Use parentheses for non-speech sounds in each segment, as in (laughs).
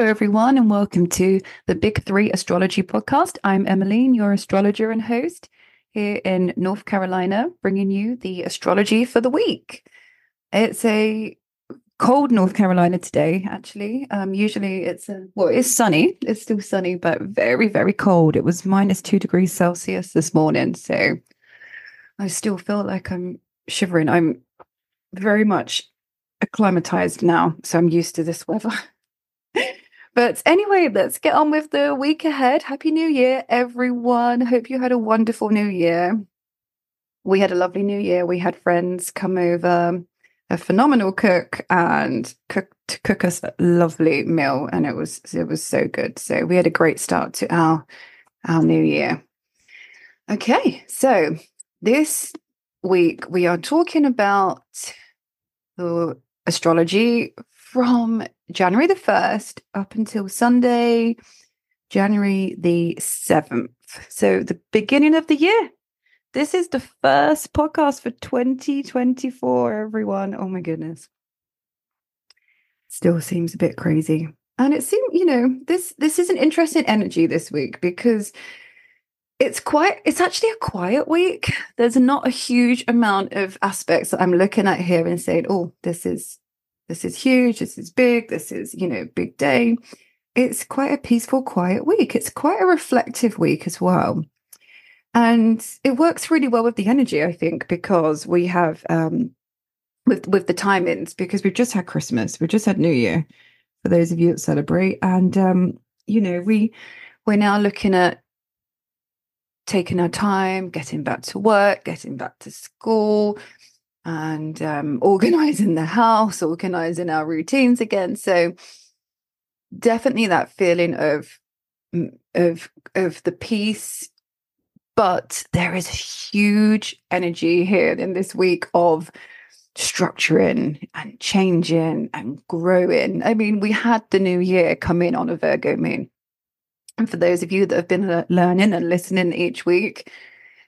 Hello, everyone, and welcome to the Big Three Astrology Podcast. I'm Emmeline, your astrologer and host here in North Carolina, bringing you the astrology for the week. It's a cold North Carolina today, actually. Um, usually it's a, well, it's sunny. It's still sunny, but very, very cold. It was minus two degrees Celsius this morning. So I still feel like I'm shivering. I'm very much acclimatized now. So I'm used to this weather. (laughs) but anyway, let's get on with the week ahead. Happy New Year, everyone. Hope you had a wonderful New Year. We had a lovely New Year. We had friends come over a phenomenal cook and cook to cook us a lovely meal and it was it was so good so we had a great start to our our new year okay so this week we are talking about the astrology from January the 1st up until Sunday January the 7th so the beginning of the year this is the first podcast for 2024, everyone. Oh my goodness. Still seems a bit crazy. And it seems, you know, this this is an interesting energy this week because it's quite it's actually a quiet week. There's not a huge amount of aspects that I'm looking at here and saying, oh, this is this is huge, this is big, this is, you know, big day. It's quite a peaceful, quiet week. It's quite a reflective week as well. And it works really well with the energy, I think, because we have um with with the timings, because we've just had Christmas, we've just had New Year for those of you that celebrate. And um, you know, we we're now looking at taking our time, getting back to work, getting back to school, and um, (laughs) organizing the house, organizing our routines again. So definitely that feeling of of of the peace but there is a huge energy here in this week of structuring and changing and growing. I mean, we had the new year come in on a Virgo moon. And for those of you that have been learning and listening each week,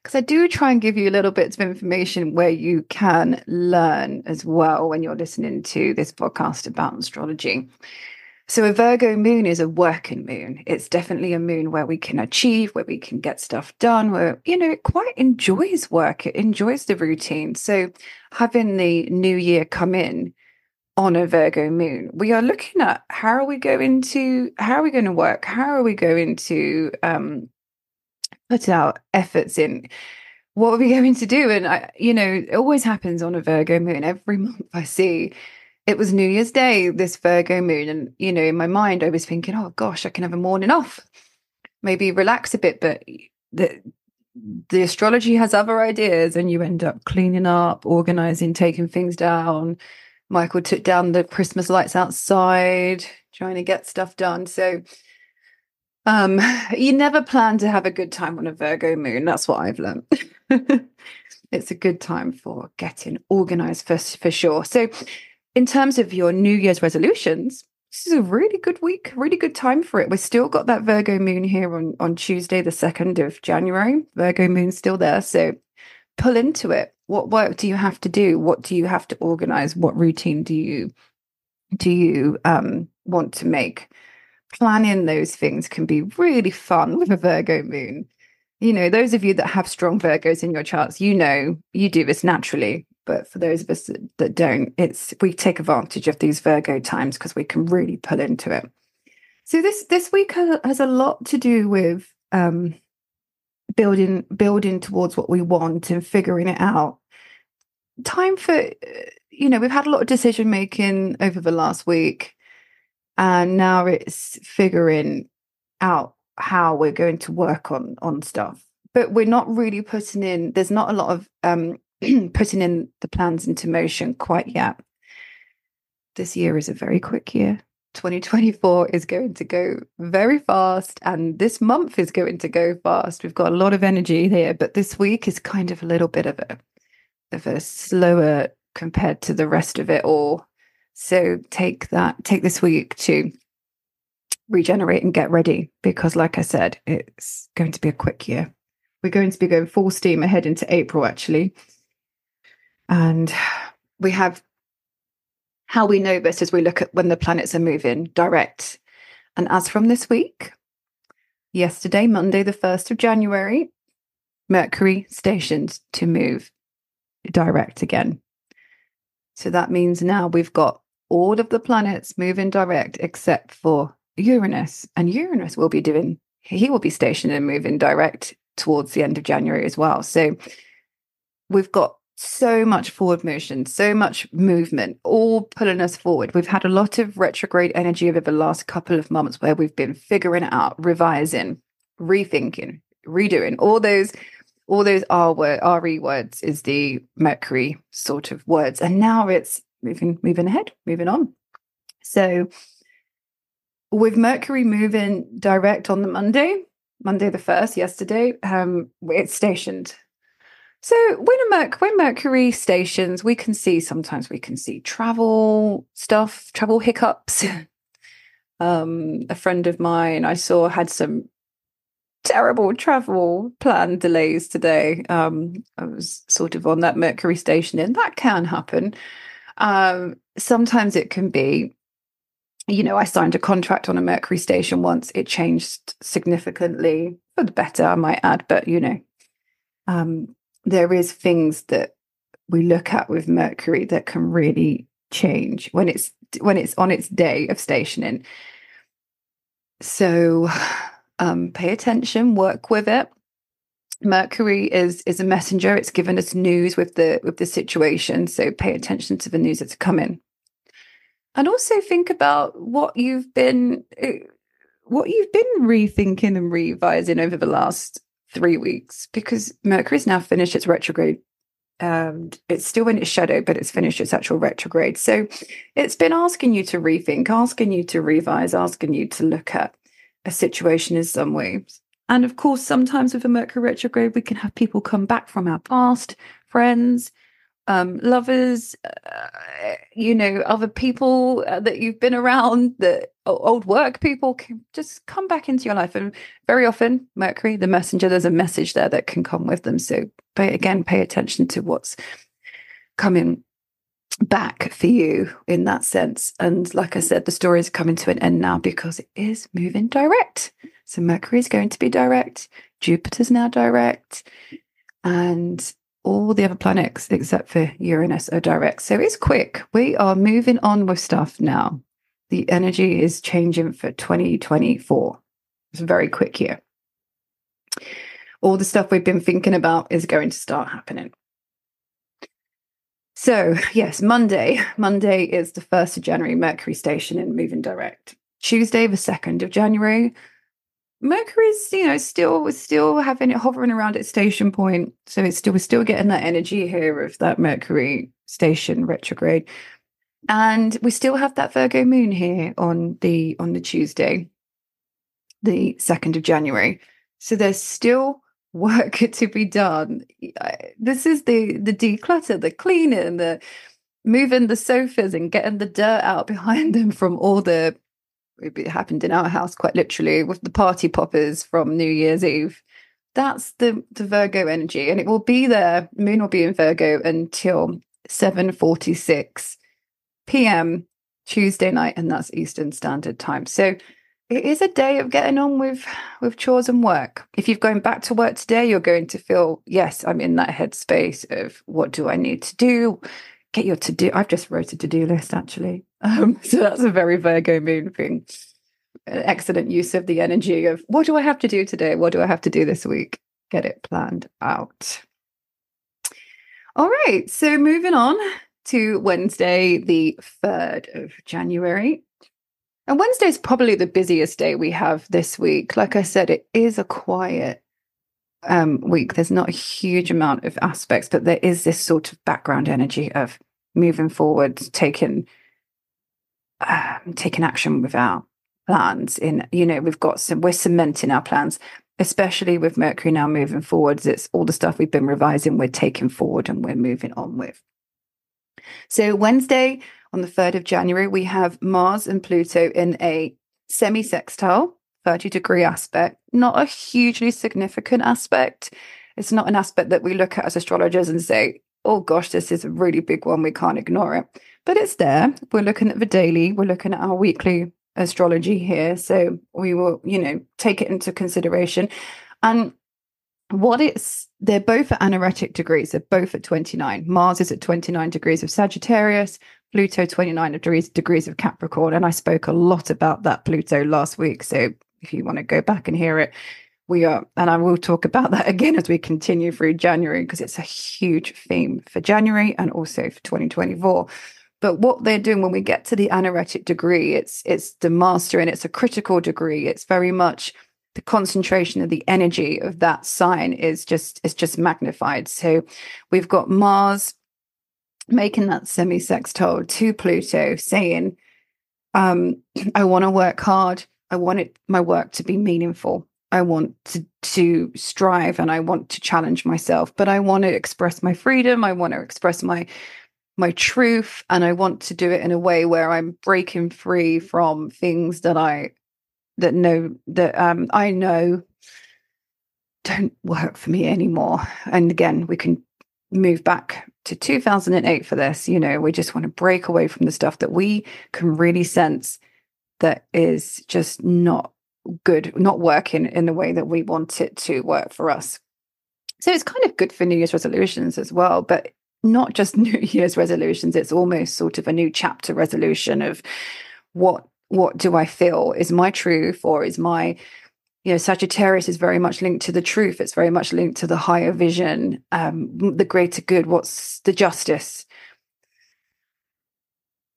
because I do try and give you little bits of information where you can learn as well when you're listening to this podcast about astrology. So a Virgo moon is a working moon. It's definitely a moon where we can achieve, where we can get stuff done, where, you know, it quite enjoys work. It enjoys the routine. So having the new year come in on a Virgo moon, we are looking at how are we going to, how are we going to work? How are we going to um, put our efforts in? What are we going to do? And I, you know, it always happens on a Virgo moon. Every (laughs) month I see it was New Year's Day, this Virgo moon. And, you know, in my mind, I was thinking, oh gosh, I can have a morning off, maybe relax a bit. But the, the astrology has other ideas, and you end up cleaning up, organizing, taking things down. Michael took down the Christmas lights outside, trying to get stuff done. So, um, (laughs) you never plan to have a good time on a Virgo moon. That's what I've learned. (laughs) it's a good time for getting organized for, for sure. So, in terms of your New Year's resolutions, this is a really good week, really good time for it. We've still got that Virgo moon here on, on Tuesday, the 2nd of January. Virgo moon's still there. So pull into it. What work do you have to do? What do you have to organize? What routine do you do you um, want to make? Planning those things can be really fun with a Virgo moon. You know, those of you that have strong Virgos in your charts, you know you do this naturally. But for those of us that, don't it's we take advantage of these virgo times because we can really pull into it. So this this week has a lot to do with um building building towards what we want and figuring it out. Time for you know we've had a lot of decision making over the last week and now it's figuring out how we're going to work on on stuff but we're not really putting in there's not a lot of um (clears throat) putting in the plans into motion quite yet. This year is a very quick year. 2024 is going to go very fast, and this month is going to go fast. We've got a lot of energy here, but this week is kind of a little bit of a of a slower compared to the rest of it all. So take that, take this week to regenerate and get ready because, like I said, it's going to be a quick year. We're going to be going full steam ahead into April, actually. And we have how we know this as we look at when the planets are moving direct And as from this week, yesterday, Monday, the 1st of January, Mercury stationed to move direct again. So that means now we've got all of the planets moving direct except for Uranus. And Uranus will be doing, he will be stationed and moving direct towards the end of January as well. So we've got so much forward motion, so much movement, all pulling us forward. We've had a lot of retrograde energy over the last couple of months where we've been figuring it out, revising, rethinking, redoing all those all those R word RE words is the Mercury sort of words. And now it's moving moving ahead, moving on. So with Mercury moving direct on the Monday, Monday the first, yesterday, um, it's stationed so when a Merc- when Mercury stations, we can see sometimes we can see travel stuff, travel hiccups. (laughs) um, a friend of mine I saw had some terrible travel plan delays today. Um, I was sort of on that Mercury station, and that can happen. Um, sometimes it can be, you know, I signed a contract on a Mercury station once. It changed significantly for the better, I might add, but you know, um, there is things that we look at with Mercury that can really change when it's when it's on its day of stationing. So (sighs) um, pay attention, work with it. Mercury is is a messenger. It's given us news with the with the situation. So pay attention to the news that's coming. And also think about what you've been eh, what you've been rethinking and revising over the last three weeks because Mercury's now finished its retrograde. And it's still in its shadow, but it's finished its actual retrograde. So it's been asking you to rethink, asking you to revise, asking you to look at a situation in some ways. And of course, sometimes with a Mercury retrograde, we can have people come back from our past, friends, um, lovers, uh, you know, other people uh, that you've been around, the old work people can just come back into your life. And very often, Mercury, the messenger, there's a message there that can come with them. So, pay, again, pay attention to what's coming back for you in that sense. And like I said, the story is coming to an end now because it is moving direct. So, Mercury is going to be direct, Jupiter's now direct. And all the other planets except for Uranus are direct. So it's quick. We are moving on with stuff now. The energy is changing for 2024. It's a very quick year. All the stuff we've been thinking about is going to start happening. So, yes, Monday. (laughs) Monday is the 1st of January, Mercury station and moving direct. Tuesday, the 2nd of January, Mercury's, you know, still still having it hovering around its station point. So it's still we're still getting that energy here of that Mercury station retrograde. And we still have that Virgo moon here on the on the Tuesday, the 2nd of January. So there's still work (laughs) to be done. This is the the declutter, the cleaning, the moving the sofas and getting the dirt out (laughs) behind them from all the it happened in our house quite literally with the party poppers from New Year's Eve. That's the the Virgo energy, and it will be there. Moon will be in Virgo until seven forty six p.m. Tuesday night, and that's Eastern Standard Time. So it is a day of getting on with with chores and work. If you're going back to work today, you're going to feel yes, I'm in that headspace of what do I need to do. Get your to do. I've just wrote a to do list actually. Um, (laughs) so that's a very Virgo moon thing. An excellent use of the energy of what do I have to do today? What do I have to do this week? Get it planned out. All right. So moving on to Wednesday, the 3rd of January. And Wednesday is probably the busiest day we have this week. Like I said, it is a quiet um, week. There's not a huge amount of aspects, but there is this sort of background energy of moving forward, taking um, taking action with our plans in you know we've got some we're cementing our plans especially with mercury now moving forwards. It's all the stuff we've been revising we're taking forward and we're moving on with. So wednesday on the 3rd of january we have mars and pluto in a semi-sextile 30 degree aspect. Not a hugely significant aspect. It's not an aspect that we look at as astrologers and say oh gosh this is a really big one we can't ignore it but it's there. We're looking at the daily, we're looking at our weekly astrology here. So we will, you know, take it into consideration. And what it's they're both at anaretic degrees. They're both at 29 mars is at 29 degrees of sagittarius. Pluto 29 degrees degrees of capricorn. And i spoke a lot about that pluto last week. So if you want to go back and hear it we are and i will talk about that (laughs) again as we continue through january because it's a huge theme for january and also for 2024 but what they're doing when we get to the anaretic degree it's it's the master and it's a critical degree. It's very much the concentration of the energy of that sign is just is just magnified. So we've got mars making that semi-sextile to pluto saying um (clears throat) i want to work hard. I want it my work to be meaningful. I want to to strive and i want to challenge myself but i want to express my freedom. I want to express my my truth and i want to do it in a way where i'm breaking free from things that i that know that um, I know don't work for me anymore. And again, we can move back to 2008 for this. You know, we just want to break away from the stuff that we can really sense that is just not good, not working in the way that we want it to work for us. So it's kind of good for New Year's resolutions as well, but not just (laughs) New Year's resolutions. It's almost sort of a new chapter resolution of what what do I feel? Is my truth or is my you know Sagittarius is very much linked to the truth. It's very much linked to the higher vision um the greater good. What's the justice?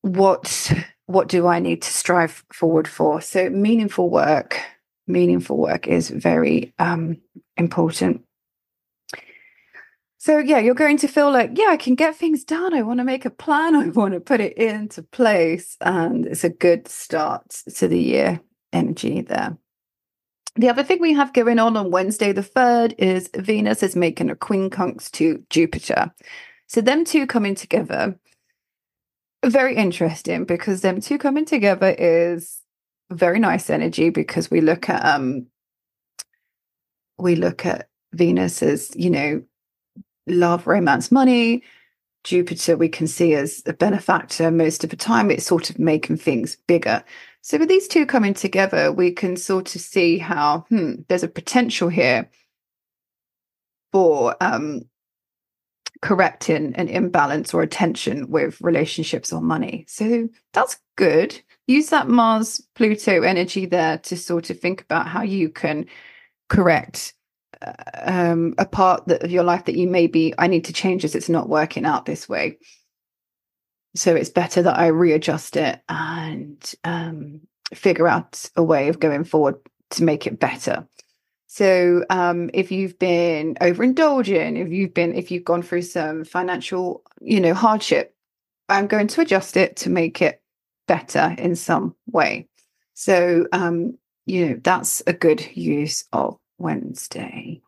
What what do I need to strive forward for? So meaningful work meaningful work is very um important so yeah, you're going to feel like, yeah, I can get things done. I want to make a plan. (laughs) I want to put it into place. And it's a good start to the year energy there. The other thing we have going on on Wednesday, the 3rd, is Venus is making a quincunx to Jupiter. So, them two coming together, very interesting because them two coming together is very nice energy because we look at, um, we look at Venus as, you know, love, romance, money. Jupiter, we can see as a benefactor most of the time. It's sort of making things bigger. So, with these two coming together, we can sort of see how hmm, there's a potential here for um, correcting an imbalance or a tension with relationships or money. So, that's good. Use that Mars Pluto energy there to sort of think about how you can correct um, a part that, of your life that you maybe I need to change this. It's not working out this way. So it's better that I readjust it and um, figure out a way of going forward to make it better. So um, if you've been overindulging, if you've been if you've gone through some financial, you know, hardship, I'm going to adjust it to make it better in some way. So um, you know, that's a good use of Wednesday.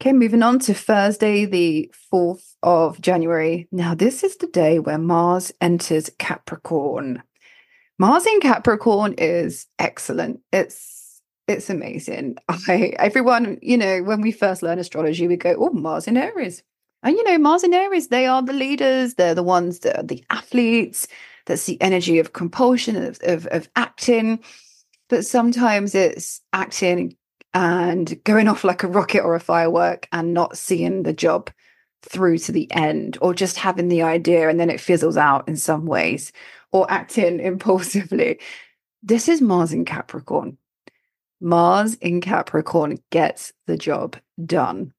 Okay, moving on to Thursday, the 4th of January. Now, this is the day where Mars enters Capricorn. Mars in Capricorn is excellent. It's it's amazing. (laughs) I everyone, you know, when we first learn astrology, we go, oh, Mars in Aries. And you know, Mars in Aries, they are the leaders, they're the ones that are the athletes, that's the energy of compulsion, of, of, of acting but sometimes it's acting and going off like a rocket or a firework and not seeing the job through to the end or just having the idea and then it fizzles out in some ways or acting (laughs) impulsively. This is mars in capricorn. Mars in capricorn gets the job done.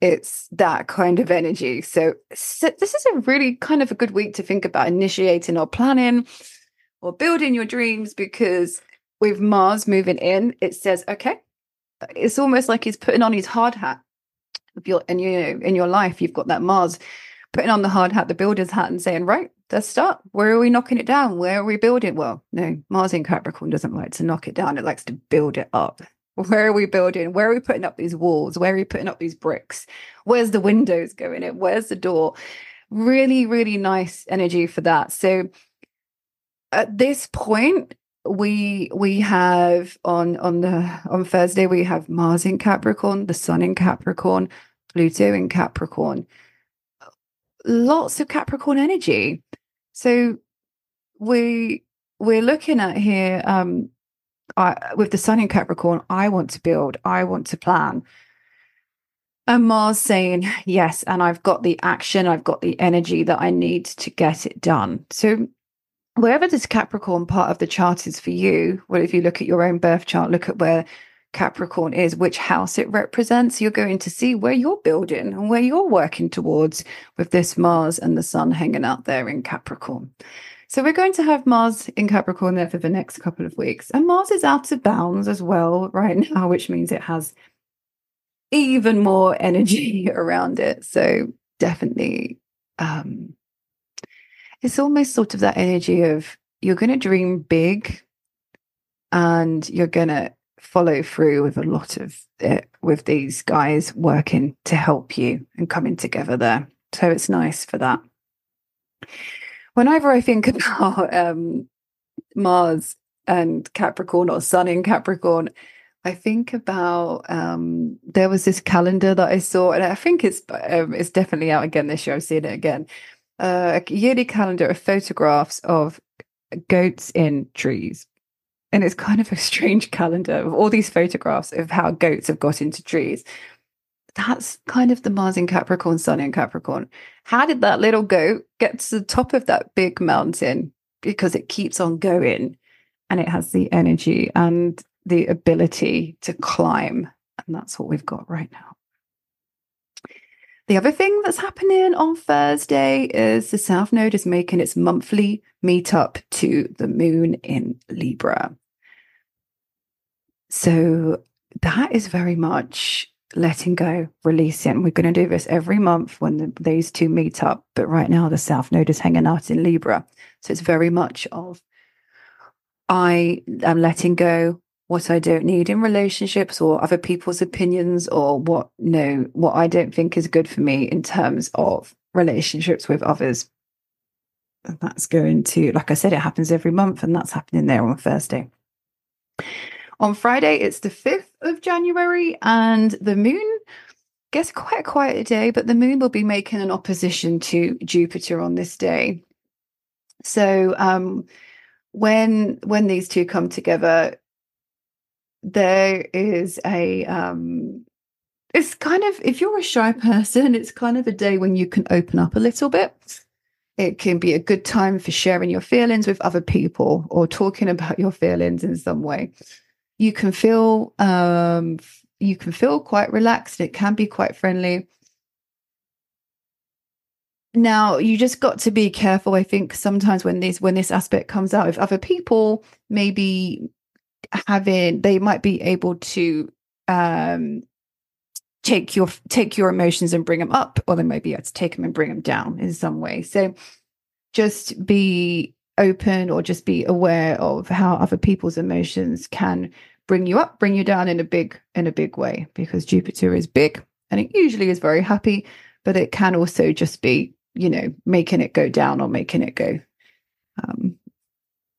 It's that kind of energy. So, so this is a really kind of a good week to think about initiating or planning or building your dreams because with Mars moving in, it says, okay, it's almost like he's putting on his hard hat. If you're, and you know, in your life, you've got that Mars putting on the hard hat, the builder's hat, and saying, right, let's start. Where are we knocking it down? Where are we building? Well, no, Mars in Capricorn doesn't like to knock it down. It likes to build it up. (laughs) Where are we building? Where are we putting up these walls? Where are we putting up these bricks? Where's the windows going in? Where's the door? Really, really nice energy for that. So at this point, we we have on on the on Thursday we have Mars in Capricorn, the Sun in Capricorn, Pluto in Capricorn. Lots of Capricorn energy. So we we're looking at here um, I, with the sun in Capricorn, I want to build, I want to plan. And Mars saying, yes, and I've got the action, I've got the energy that I need to get it done. So, wherever this Capricorn part of the chart is for you, well, if you look at your own birth chart, look at where Capricorn is, which house it represents, you're going to see where you're building and where you're working towards with this Mars and the Sun hanging out there in Capricorn. So we're going to have Mars in Capricorn there for the next couple of weeks. And Mars is out of bounds as well (laughs) right now, which means it has even more (laughs) energy around it. So definitely um it's almost sort of that energy of you're going to dream big and you're going to follow through with a lot of it with these guys working to help you and coming together there. So it's nice for that whenever I think (laughs) about um, Mars and Capricorn or Sun in Capricorn, I think about um, there was this calendar that I saw, and I think it's um, it's definitely out again this year. I've seen it again. Uh, a yearly calendar of photographs of goats in trees, and it's kind of a strange calendar of all these photographs of how goats have got into trees that's kind of the Mars in Capricorn, Sun in Capricorn. How did that little goat get to the top of that big mountain? Because it keeps on going and it has the energy and the ability to climb. And that's what we've got right now. The other thing that's happening on Thursday is the South Node is making its monthly meetup to the moon in Libra. So that is very much letting go, releasing. We're going to do this every month when the, these two meet up. But right now, the South Node is hanging out in Libra. So it's very much of I am letting go what I don't need in relationships or other people's opinions or what no, what I don't think is good for me in terms of relationships with others. And that's going to, like I said, it happens every month, and that's happening there on Thursday. On Friday, it's the 5th of January, and the moon gets quite a quiet day, but the moon will be making an opposition to Jupiter on this day. So um, when when these two come together, there is a um, it's kind of if you're a shy person, it's kind of a day when you can open up a little bit. It can be a good time for sharing your feelings with other people or talking about your feelings in some way you can feel um, you can feel quite relaxed. It can be quite friendly. Now you just got to be careful. I think sometimes when this when this aspect comes out, if other people maybe having they might be able to um take your take your emotions and bring them up, or they might be able to take them and bring them down in some way. So just be open or just be aware of how other people's emotions can bring you up, bring you down in a big in a big way because Jupiter is big and it usually is very happy, but it can also just be, you know, making it go down or making it go um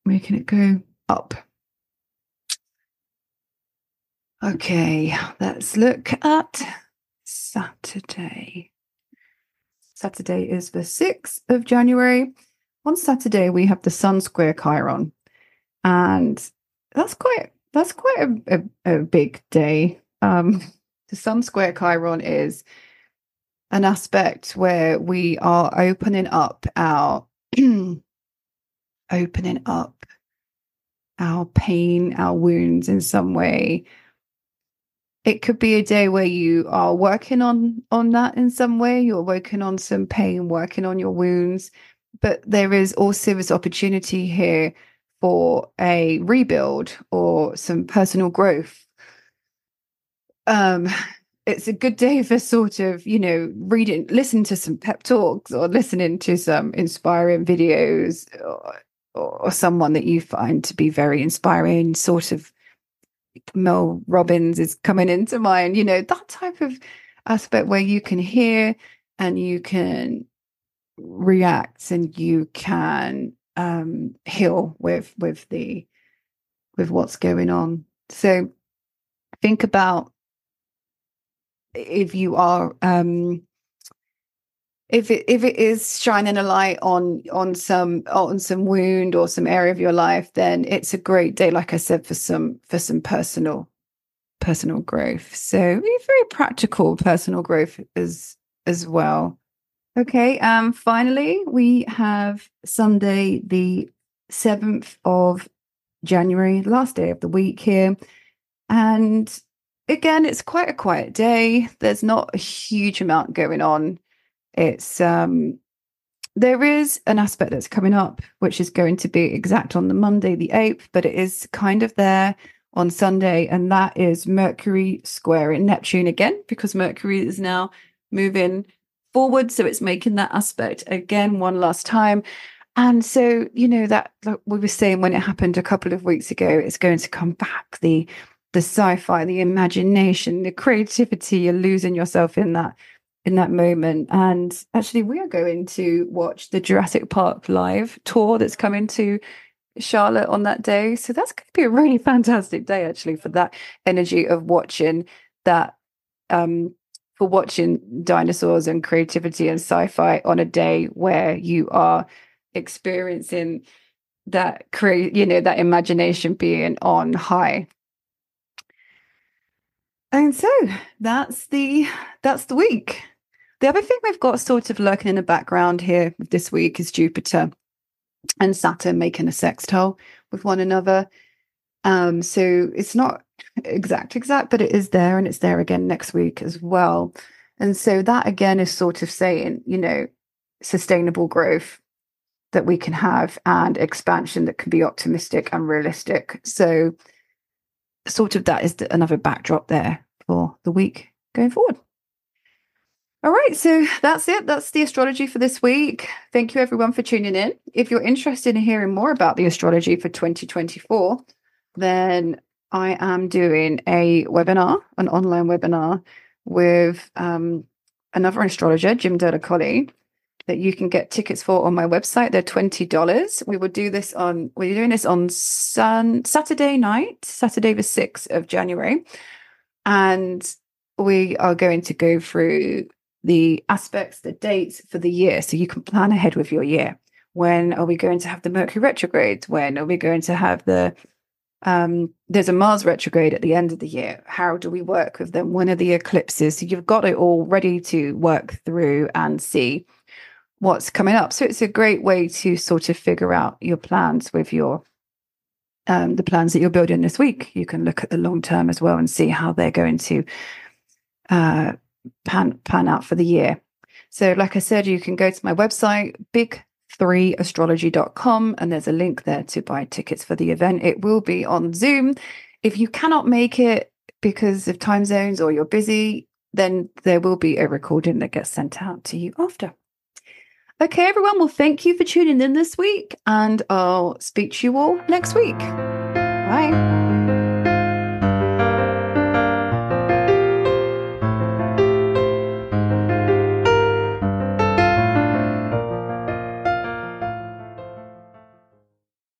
making it go up. Okay, let's look at Saturday. Saturday is the 6th of January. On Saturday, we have the Sun Square Chiron. And that's quite that's quite a, a, a big day. Um, the Sun Square Chiron is an aspect where we are opening up our (clears throat) opening up our pain, our wounds in some way. It could be a day where you are working on on that in some way. You're working on some pain, working on your wounds, but there is also this opportunity here for a rebuild or some personal growth. Um, it's a good day for sort of, you know, reading, listen to some pep talks or listening to some inspiring videos or, or someone that you find to be very inspiring, sort of Mel Robbins is coming into mind, you know, that type of aspect where you can hear and you can react and you can um, heal with with the with what's going on. So think about if you are um, if it if it is shining a light on on some on some wound or some area of your life then it's a great day like i said for some for some personal personal growth. So very practical personal growth as as well. Okay um finally we have sunday the 7th of january last day of the week here. And again it's quite a quiet day. There's not a huge amount going on it's um there is an aspect that's coming up which is going to be exact on the monday the 8th but it is kind of there on sunday and that is mercury square in neptune again because mercury is now moving forward so it's making that aspect again one last time. And so you know that like we were saying when it happened a couple of weeks ago it's going to come back the the sci-fi the imagination the creativity you're losing yourself in that in that moment. And actually, we are going to watch the Jurassic Park live tour that's coming to Charlotte on that day. So that's going to be a really (laughs) fantastic day, actually, for that energy of watching that, um, for watching dinosaurs and creativity and sci fi on a day where you are experiencing that create you know that imagination being on high and so that's the that's the week the other thing we've got sort of lurking in the background here this week is Jupiter and Saturn making a sextile with one another. Um, so it's not exact, exact, but it is there and it's there again next week as well. And so that again is sort of saying, you know, sustainable growth that we can have and expansion that can be optimistic and realistic. So, sort of that is the, another backdrop there for the week going forward. All right, so that's it. That's the astrology for this week. Thank you, everyone, for tuning in. If you're interested in hearing more about the astrology for 2024, then I am doing a webinar, an online webinar with um, another astrologer, Jim Delacolli, that you can get tickets for on my website. They're twenty dollars. We will do this on. We're doing this on sun Saturday night, Saturday the sixth of January, and we are going to go through the aspects, the dates for the year, so you can plan ahead with your year. When are we going to have the Mercury retrograde? When are we going to have the um, there's a Mars retrograde at the end of the year. How do we work with them? When are the eclipses? So you've got it all ready to work through and see what's coming up. So it's a great way to sort of figure out your plans with your um, the plans that you're building this week. You can look at the long term as well and see how they're going to uh, pan pan out for the year. So, like I said, you can go to my website, big3astrology.com, and there's a link there to buy tickets for the event. It will be on Zoom. If you cannot make it because of time zones or you're busy, then there will be a recording that gets sent out to you after. Okay, everyone. Well, thank you for tuning in this week, and I'll speak to you all next week. Bye.